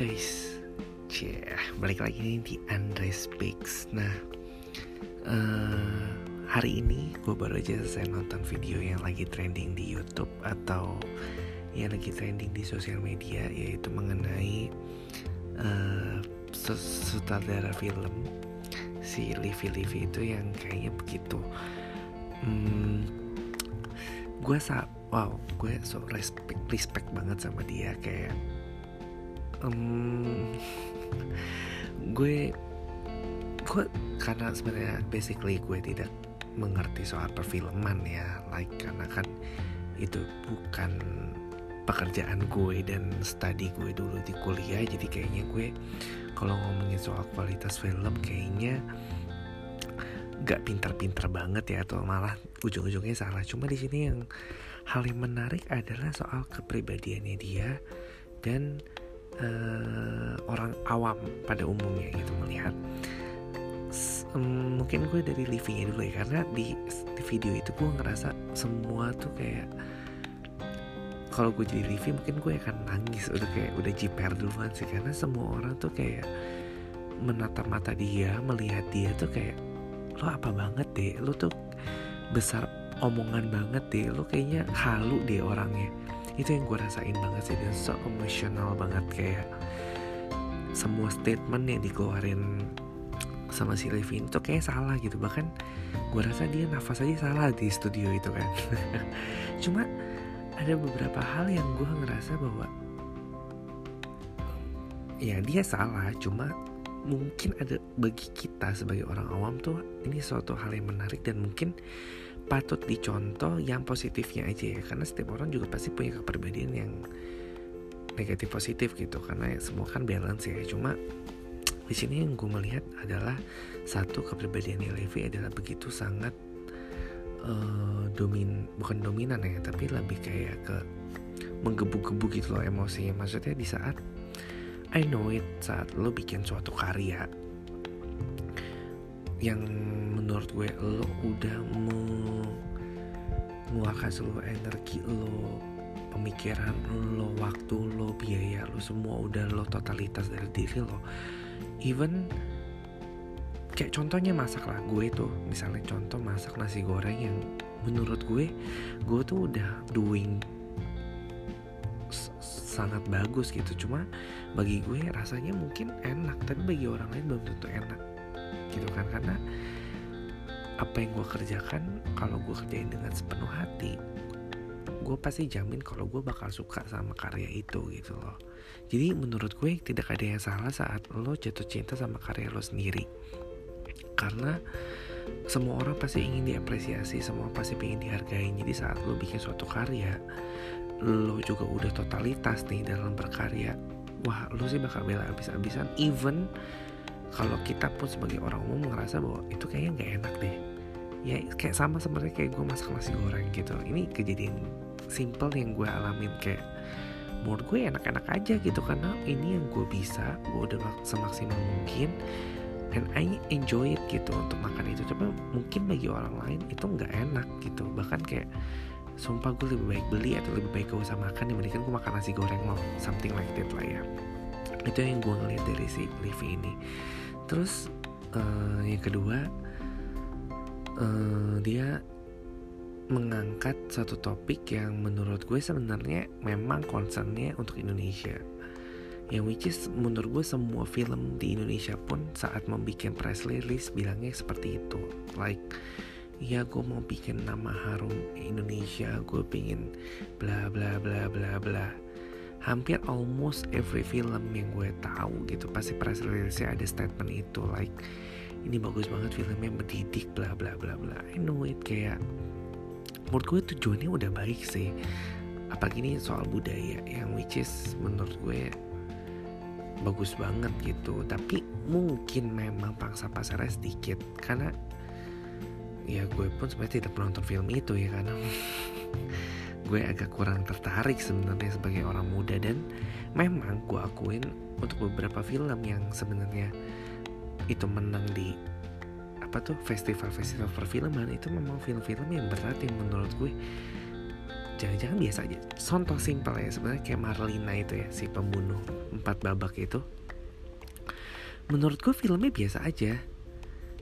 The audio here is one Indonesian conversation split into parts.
guys, Cie, balik lagi nih di Andre Speaks. Nah, uh, hari ini gue baru aja selesai nonton video yang lagi trending di YouTube atau yang lagi trending di sosial media, yaitu mengenai uh, sutradara film si Livi Livi itu yang kayaknya begitu. Hmm, gue wow, gue so respect respect banget sama dia kayak um, gue gue karena sebenarnya basically gue tidak mengerti soal perfilman ya like karena kan itu bukan pekerjaan gue dan studi gue dulu di kuliah. Jadi kayaknya gue kalau ngomongin soal kualitas film kayaknya gak pintar-pintar banget ya atau malah ujung-ujungnya salah. Cuma di sini yang hal yang menarik adalah soal kepribadiannya dia dan uh, orang awam pada umumnya gitu melihat. Um, mungkin gue dari livingnya dulu ya karena di, di video itu gue ngerasa semua tuh kayak kalau gue jadi living mungkin gue akan nangis udah kayak udah jiper duluan sih. Karena semua orang tuh kayak menatap mata dia melihat dia tuh kayak lo apa banget deh? Lo tuh besar omongan banget deh. Lo kayaknya halu deh orangnya itu yang gue rasain banget sih dan so emosional banget kayak semua statement yang dikeluarin sama si Levin itu kayak salah gitu. Bahkan gue rasa dia nafas aja salah di studio itu kan. Cuma ada beberapa hal yang gue ngerasa bahwa ya dia salah cuma mungkin ada bagi kita sebagai orang awam tuh ini suatu hal yang menarik dan mungkin patut dicontoh yang positifnya aja ya. Karena setiap orang juga pasti punya kepribadian yang negatif positif gitu. Karena semua kan balance ya. Cuma di sini yang gue melihat adalah satu kepribadian Levi adalah begitu sangat uh, domin bukan dominan ya tapi lebih kayak ke menggebu-gebu gitu loh emosinya. Maksudnya di saat I know it saat lo bikin suatu karya yang menurut gue lo udah mengeluarkan seluruh energi lo pemikiran lo waktu lo biaya lo semua udah lo totalitas dari diri lo. Even kayak contohnya masak lah gue tuh misalnya contoh masak nasi goreng yang menurut gue gue tuh udah doing sangat bagus gitu. Cuma bagi gue rasanya mungkin enak tapi bagi orang lain belum tentu enak gitu kan. Karena apa yang gue kerjakan kalau gue kerjain dengan sepenuh hati gue pasti jamin kalau gue bakal suka sama karya itu gitu loh. Jadi menurut gue tidak ada yang salah saat lo jatuh cinta sama karya lo sendiri. Karena semua orang pasti ingin diapresiasi semua pasti ingin dihargai jadi saat lo bikin suatu karya lo juga udah totalitas nih dalam berkarya wah lo sih bakal bela abis-abisan. Even kalau kita pun sebagai orang umum ngerasa bahwa itu kayaknya nggak enak deh. Ya kayak sama seperti kayak gue masak nasi goreng gitu. Ini kejadian simple yang gue alamin kayak menurut gue enak-enak aja gitu. Karena ini yang gue bisa gue udah semaksimal mungkin and I enjoy it gitu untuk makan itu. Coba mungkin bagi orang lain itu nggak enak gitu. Bahkan kayak sumpah gue lebih baik beli atau lebih baik gak usah makan dibandingkan gue makan nasi goreng loh something like that lah ya. Itu yang gue ngeliat dari si Livi ini terus uh, yang kedua uh, dia mengangkat satu topik yang menurut gue sebenarnya memang concernnya untuk Indonesia. Yang which is menurut gue semua film di Indonesia pun saat membuat press release bilangnya seperti itu. Like ya gue mau bikin nama harum Indonesia gue pingin bla bla bla bla bla hampir almost every film yang gue tahu gitu pasti press release ada statement itu like ini bagus banget filmnya mendidik bla bla bla bla. I know it kayak menurut gue tujuannya udah baik sih. Apalagi ini soal budaya yang which is menurut gue bagus banget gitu. Tapi mungkin memang pangsa pasarnya sedikit karena ya gue pun sebenarnya tidak menonton film itu ya karena gue agak kurang tertarik sebenarnya sebagai orang muda dan memang gue akuin untuk beberapa film yang sebenarnya itu menang di apa tuh festival-festival perfilman itu memang film-film yang berat yang menurut gue jangan-jangan biasa aja. Contoh simpel ya sebenarnya kayak Marlina itu ya si pembunuh empat babak itu. Menurut gue filmnya biasa aja.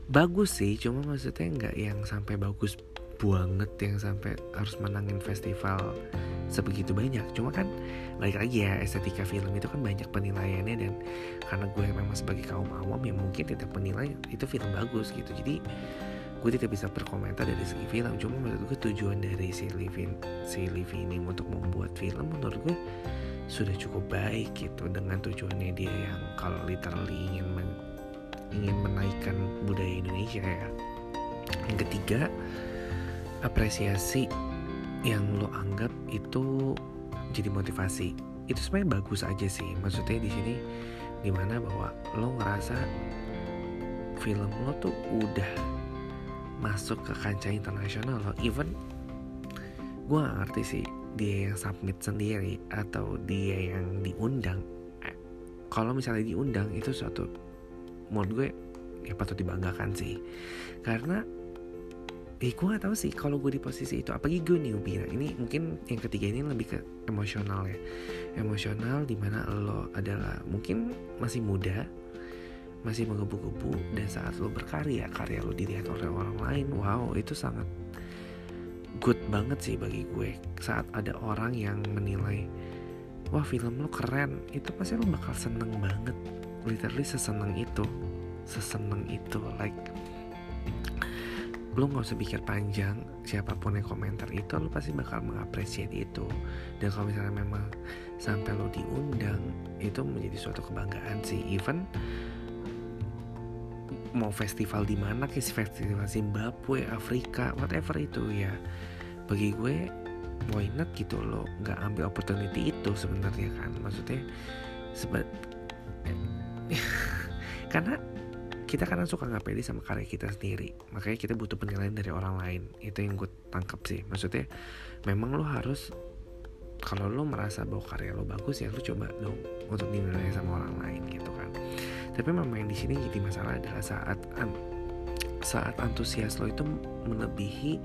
Bagus sih cuma maksudnya nggak yang sampai bagus banget yang sampai harus menangin festival sebegitu banyak. Cuma kan balik lagi ya estetika film itu kan banyak penilaiannya dan karena gue memang sebagai kaum awam yang mungkin tidak menilai itu film bagus gitu. Jadi gue tidak bisa berkomentar dari segi film. Cuma menurut gue tujuan dari si Livin si Livining untuk membuat film menurut gue sudah cukup baik gitu. Dengan tujuannya dia yang kalau literally ingin men, ingin menaikkan budaya Indonesia ya. Yang ketiga apresiasi yang lo anggap itu jadi motivasi. Itu sebenarnya bagus aja sih. Maksudnya di sini di mana bahwa lo ngerasa film lo tuh udah masuk ke kancah internasional. Loh even gue gak ngerti sih dia yang submit sendiri atau dia yang diundang. Eh, kalau misalnya diundang itu suatu menurut gue ya patut dibanggakan sih. Karena eh gue gak tahu sih kalau gue di posisi itu. Apalagi gue newbie. Nah ini mungkin yang ketiga ini lebih ke emosional ya. Emosional di mana lo adalah mungkin masih muda masih menggebu-gebu dan saat lo berkarya karya lo dilihat oleh orang lain wow itu sangat good banget sih bagi gue. Saat ada orang yang menilai wah film lo keren itu pasti lo bakal seneng banget. Literally seseneng itu. Seseneng itu like lo nggak usah pikir panjang siapa pun yang komentar itu lo pasti bakal mengapresiasi itu. Dan kalau misalnya memang sampai lo diundang itu menjadi suatu kebanggaan sih. Even mau festival di mana kayak festival Zimbabwe, Afrika, whatever itu ya. Bagi gue why not gitu loh nggak ambil opportunity itu sebenarnya kan. Maksudnya sebab karena kita kadang suka nggak pede sama karya kita sendiri. Makanya kita butuh penilaian dari orang lain. Itu yang gue tangkap sih. Maksudnya memang lo harus kalau lo merasa bahwa karya lo bagus ya lo coba dong untuk dinilai sama orang lain gitu kan. Tapi memang yang di sini jadi masalah adalah saat an saat antusias lo itu melebihi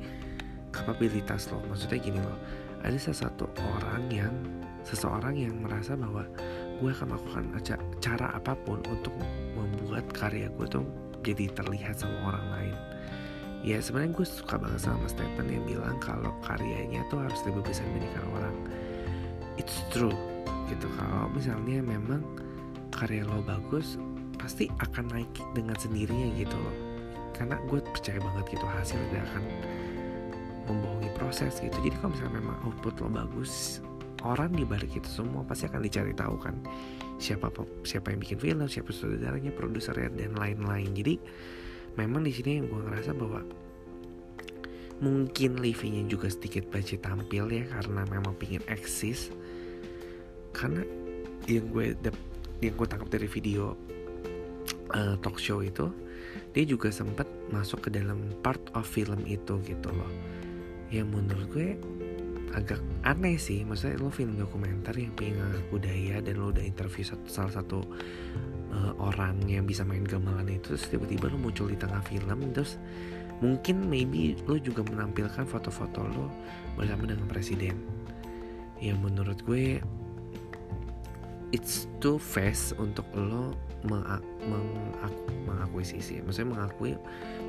kapabilitas lo. Maksudnya gini loh ada sesuatu orang yang seseorang yang merasa bahwa gue akan melakukan cara apa pun untuk membuat karya gue tuh jadi terlihat sama orang lain. Ya sebenarnya gue suka banget sama statement yang bilang kalau karyanya tuh harus lebih bisa dibandingkan orang. It's true gitu. Kalau misalnya memang karya lo bagus pasti akan naik dengan sendirinya gitu loh. Karena gue percaya banget gitu hasil tidak akan membohongi proses gitu. Jadi kalau misalnya memang output lo bagus orang di balik itu semua pasti akan dicari tahu kan siapa siapa yang bikin film siapa saudaranya produsernya dan lain-lain. Jadi memang di sini yang gue ngerasa bahwa mungkin Livinya juga sedikit baca tampil ya karena memang pingin eksis. Karena yang gue yang gue tangkap dari video uh, talk show itu dia juga sempat masuk ke dalam part of film itu gitu loh. Yang menurut gue agak aneh sih. Maksudnya lo film dokumenter yang pengen ngangkat budaya dan lo udah interview satu, salah satu uh, orang yang bisa main gamelan itu terus tiba-tiba lo muncul di tengah film terus mungkin maybe lo juga menampilkan foto-foto lo bersama dengan presiden. Yang menurut gue it's too fast untuk lo mengak, mengak, mengakuisisi. Maksudnya mengakui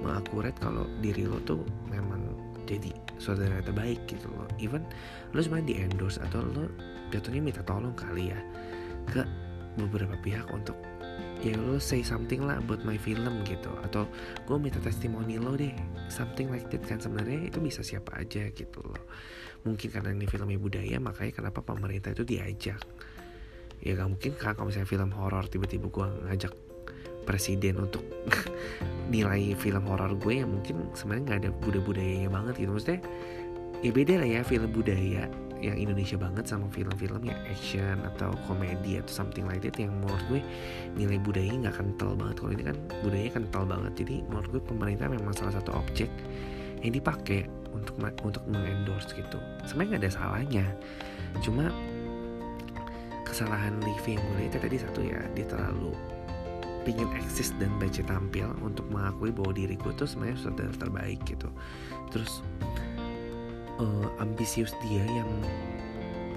mengakurat kalau diri lo tuh memang jadi saudara terbaik gitu loh. Even lo cuma di endorse atau lo jatuhnya minta tolong kali ya ke beberapa pihak untuk ya lo say something lah buat my film gitu. Atau gue minta testimoni lo deh something like that kan. Sebenarnya itu bisa siapa aja gitu loh. Mungkin karena ini filmnya budaya makanya kenapa pemerintah itu diajak. Ya gak mungkin kan kalau misalnya film horor tiba-tiba gue ngajak presiden untuk nilai film horor gue yang mungkin sebenarnya nggak ada budaya-budayanya banget gitu. Maksudnya ya beda lah ya film budaya yang Indonesia banget sama film-film yang action atau komedi atau something like that yang menurut gue nilai budayanya nggak kental banget. Kalau ini kan budayanya kental banget. Jadi menurut gue pemerintah memang salah satu objek yang dipakai untuk untuk mengendorse gitu. Sebenarnya nggak ada salahnya. Cuma kesalahan Livi yang gue lihat tadi satu ya dia terlalu pingin eksis dan baca tampil untuk mengakui bahwa diriku tuh sebenarnya saudara terbaik gitu. Terus uh, ambisius dia yang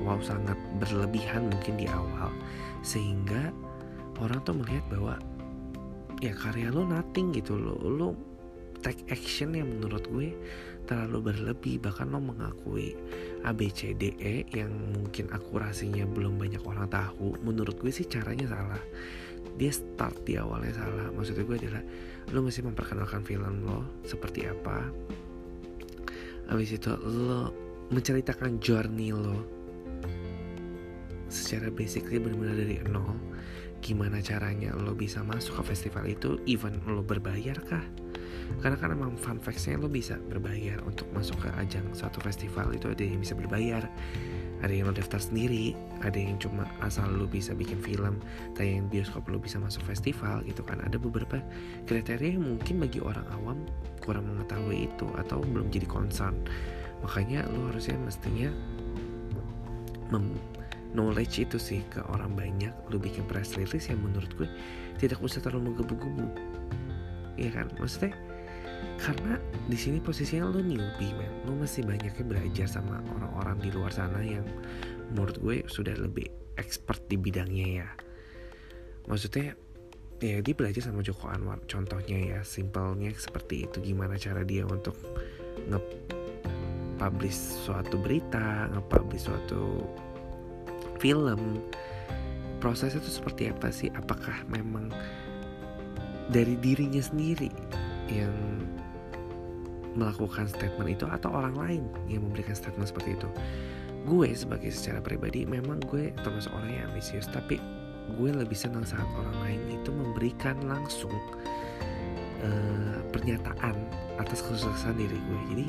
wow sangat berlebihan mungkin di awal sehingga orang tuh melihat bahwa ya karya lo nothing gitu lo lo take action yang menurut gue terlalu berlebih. Bahkan lo mengakui ABCDE yang mungkin akurasinya belum banyak orang tahu menurut gue sih caranya salah dia start di awalnya salah. Maksudnya gue adalah lo mesti memperkenalkan film lo seperti apa? Habis itu lo menceritakan journey lo secara basically benar-benar dari nol. Gimana caranya lo bisa masuk ke festival itu even lo berbayar kah? Karena kan emang fun factsnya lo bisa berbayar untuk masuk ke ajang suatu festival itu ada yang bisa berbayar ada yang lo daftar sendiri ada yang cuma asal lo bisa bikin film tayang bioskop lo bisa masuk festival gitu kan. Ada beberapa kriteria yang mungkin bagi orang awam kurang mengetahui itu atau belum jadi concern. Makanya lo harusnya mestinya mem knowledge itu sih ke orang banyak lo bikin press release yang menurut gue tidak usah terlalu menggebu-gebu. Iya kan? Maksudnya karena di sini posisinya lo newbie man lo masih banyaknya belajar sama orang-orang di luar sana yang menurut gue sudah lebih expert di bidangnya ya. Maksudnya ya dia belajar sama Joko Anwar. Contohnya ya simpelnya seperti itu. Gimana cara dia untuk nge publish suatu berita nge publish suatu film. Proses itu seperti apa sih? Apakah memang dari dirinya sendiri yang melakukan statement itu atau orang lain yang memberikan statement seperti itu. Gue sebagai secara pribadi memang gue termasuk orang yang ambisius tapi gue lebih senang saat orang lain itu memberikan langsung uh, pernyataan atas kesuksesan diri gue. Jadi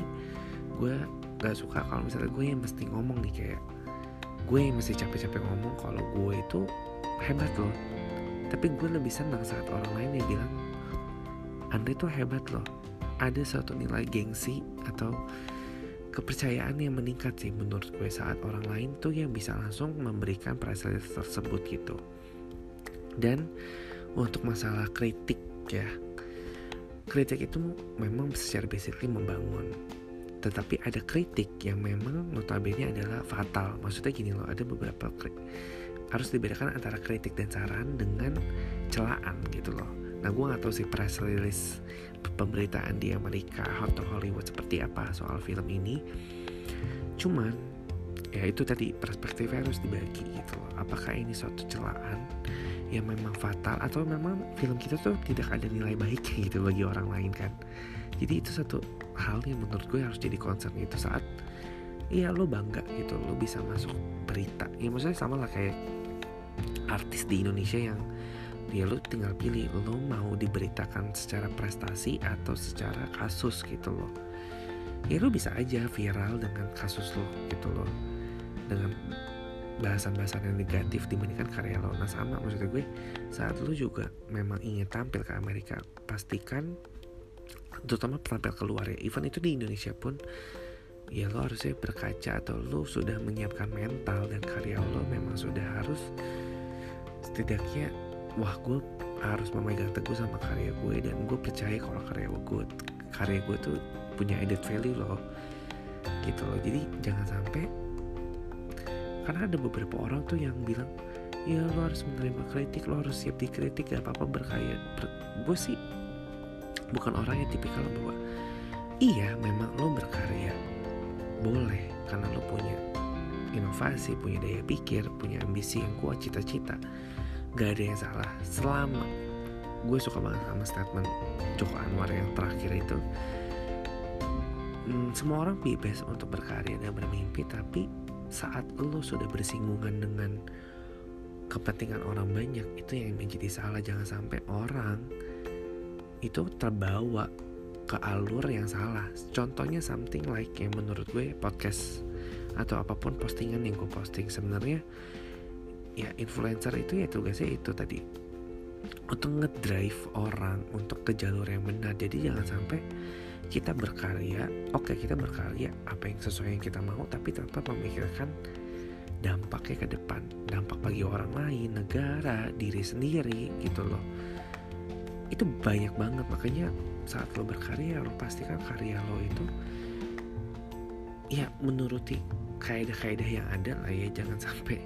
gue gak suka kalau misalnya gue yang mesti ngomong nih kayak gue yang mesti capek-capek ngomong kalau gue itu hebat loh. Tapi gue lebih senang saat orang lain yang bilang Andre tuh hebat loh ada suatu nilai gengsi atau kepercayaan yang meningkat sih menurut gue saat orang lain tuh yang bisa langsung memberikan perasaan tersebut gitu. Dan untuk masalah kritik ya kritik itu memang secara basically membangun. Tetapi ada kritik yang memang notabene adalah fatal. Maksudnya gini loh ada beberapa harus dibedakan antara kritik dan saran dengan celaan gitu loh nah gue gak tahu sih press release pemberitaan di Amerika atau Hollywood seperti apa soal film ini. Cuman ya itu tadi perspektifnya harus dibagi gitu loh. Apakah ini suatu celaan yang memang fatal atau memang film kita tuh tidak ada nilai baik gitu bagi orang lain kan? Jadi itu satu hal yang menurut gue harus jadi concern itu saat iya lo bangga gitu lo bisa masuk berita. Ya maksudnya sama lah kayak artis di Indonesia yang ya lu tinggal pilih lo mau diberitakan secara prestasi atau secara kasus gitu loh. Ya lu bisa aja viral dengan kasus lo gitu loh. Dengan bahasan-bahasan yang negatif dibandingkan karya lo nah sama maksudnya gue saat lu juga memang ingin tampil ke Amerika pastikan terutama tampil keluar ya. Even itu di Indonesia pun ya lo harusnya berkaca atau lo sudah menyiapkan mental dan karya lo memang sudah harus setidaknya wah gue harus memegang teguh sama karya gue dan gue percaya kalau karya gue karya gue tuh punya added value loh gitu loh. Jadi jangan sampai karena ada beberapa orang tuh yang bilang ya lo harus menerima kritik lo harus siap dikritik gak apa-apa berkarya. Ber gue sih bukan orang yang tipikal bahwa iya memang lo berkarya boleh karena lo punya inovasi punya daya pikir punya ambisi yang kuat cita-cita gak ada yang salah. Selama gue suka banget sama statement Joko Anwar yang terakhir itu hmm, semua orang bebas untuk berkarya dan bermimpi tapi saat lo sudah bersinggungan dengan kepentingan orang banyak itu yang menjadi salah. Jangan sampai orang itu terbawa ke alur yang salah. Contohnya something like yang menurut gue podcast atau apa pun postingan yang gue posting sebenarnya ya influencer itu ya tugasnya itu tadi. Untuk ngedrive orang untuk ke jalur yang benar. Jadi jangan sampai kita berkarya oke okay, kita berkarya apa yang sesuai yang kita mau tapi tetap memikirkan dampaknya ke depan. Dampak bagi orang lain negara diri sendiri gitu loh. Itu banyak banget. Makanya saat lo berkarya lo pastikan karya lo itu ya menuruti kaidah-kaidah yang ada lah ya. Jangan sampai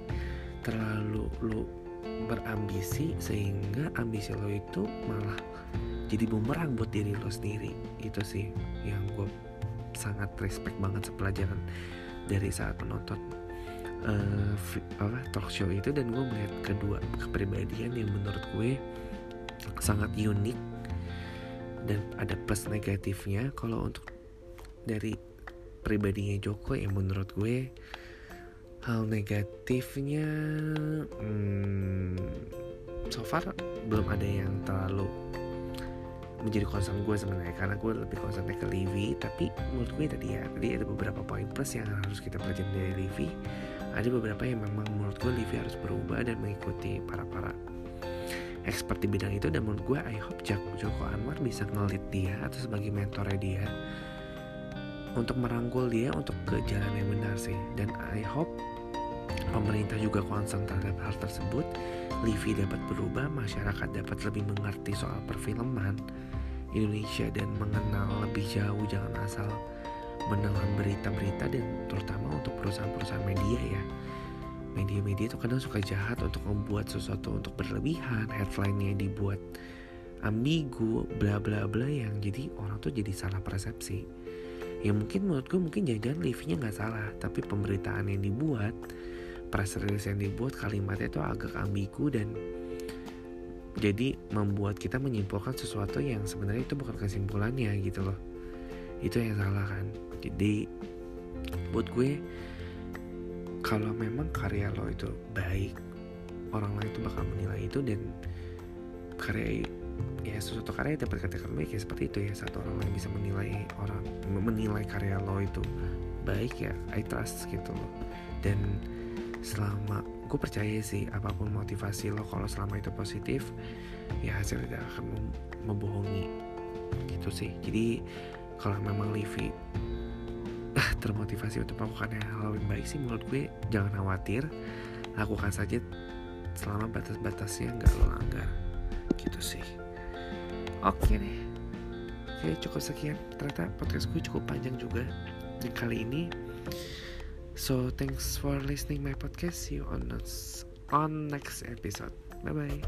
terlalu lo berambisi sehingga ambisi lo itu malah jadi bumerang buat diri lo sendiri. Itu sih yang gue sangat respect banget sepelajaran dari saat menonton uh, talk show itu dan gue melihat kedua kepribadian yang menurut gue sangat unik dan ada plus negatifnya. Kalau untuk dari pribadinya Joko yang menurut gue hal negatifnya hmm, so far belum ada yang terlalu menjadi concern gue sebenarnya. Karena gue lebih concernnya ke Livi tapi menurut gue tadi ya tadi ada beberapa poin plus yang harus kita pelajari dari Livi ada beberapa yang memang menurut gue Livi harus berubah dan mengikuti para para expert di bidang itu. Dan menurut gue I hope Joko Anwar bisa ngelit dia atau sebagai mentornya dia untuk merangkul dia untuk ke jalan yang benar sih. Dan I hope pemerintah juga concern terhadap hal tersebut. Livi dapat berubah masyarakat dapat lebih mengerti soal perfilman Indonesia dan mengenal lebih jauh jangan asal menelan berita-berita dan terutama untuk perusahaan-perusahaan media ya. Media-media itu kadang suka jahat untuk membuat sesuatu untuk berlebihan headline-nya dibuat ambigu bla bla bla yang jadi orang tuh jadi salah persepsi. Ya mungkin menurut gue mungkin jangan live-nya nggak salah tapi pemberitaan yang dibuat press release yang dibuat kalimatnya itu agak ambigu dan jadi membuat kita menyimpulkan sesuatu yang sebenarnya itu bukan kesimpulannya gitu loh. Itu yang salah kan. Jadi buat gue kalau memang karya lo itu baik orang lain itu bakal menilai itu dan karya ya sesuatu karya dapat katakan baik ya seperti itu ya. Satu orang lain bisa menilai orang menilai karya lo itu baik ya I trust gitu loh. Dan selama gue percaya sih apa pun motivasi lo kalau selama itu positif ya hasil tidak akan membohongi. Gitu sih. Jadi kalau memang Livi termotivasi untuk melakukan hal yang baik sih menurut gue jangan khawatir. Lakukan saja selama batas-batasnya nggak lo langgar. Gitu sih. Oke deh. Oke cukup sekian. Ternyata podcast gue cukup panjang juga. Dan kali ini So thanks for listening my podcast. See you on next on next episode. Bye bye.